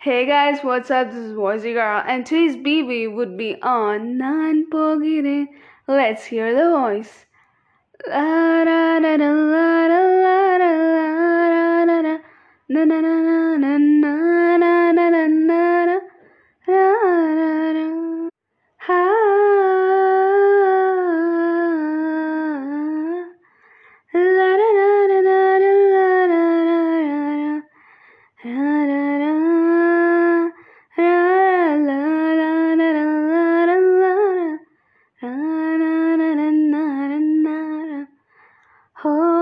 Hey guys, what's up? This is Voicy Girl, and today's BB would be on Nan Pogiren. Let's hear the voice. La da da da la da la da la da da na na na Oh.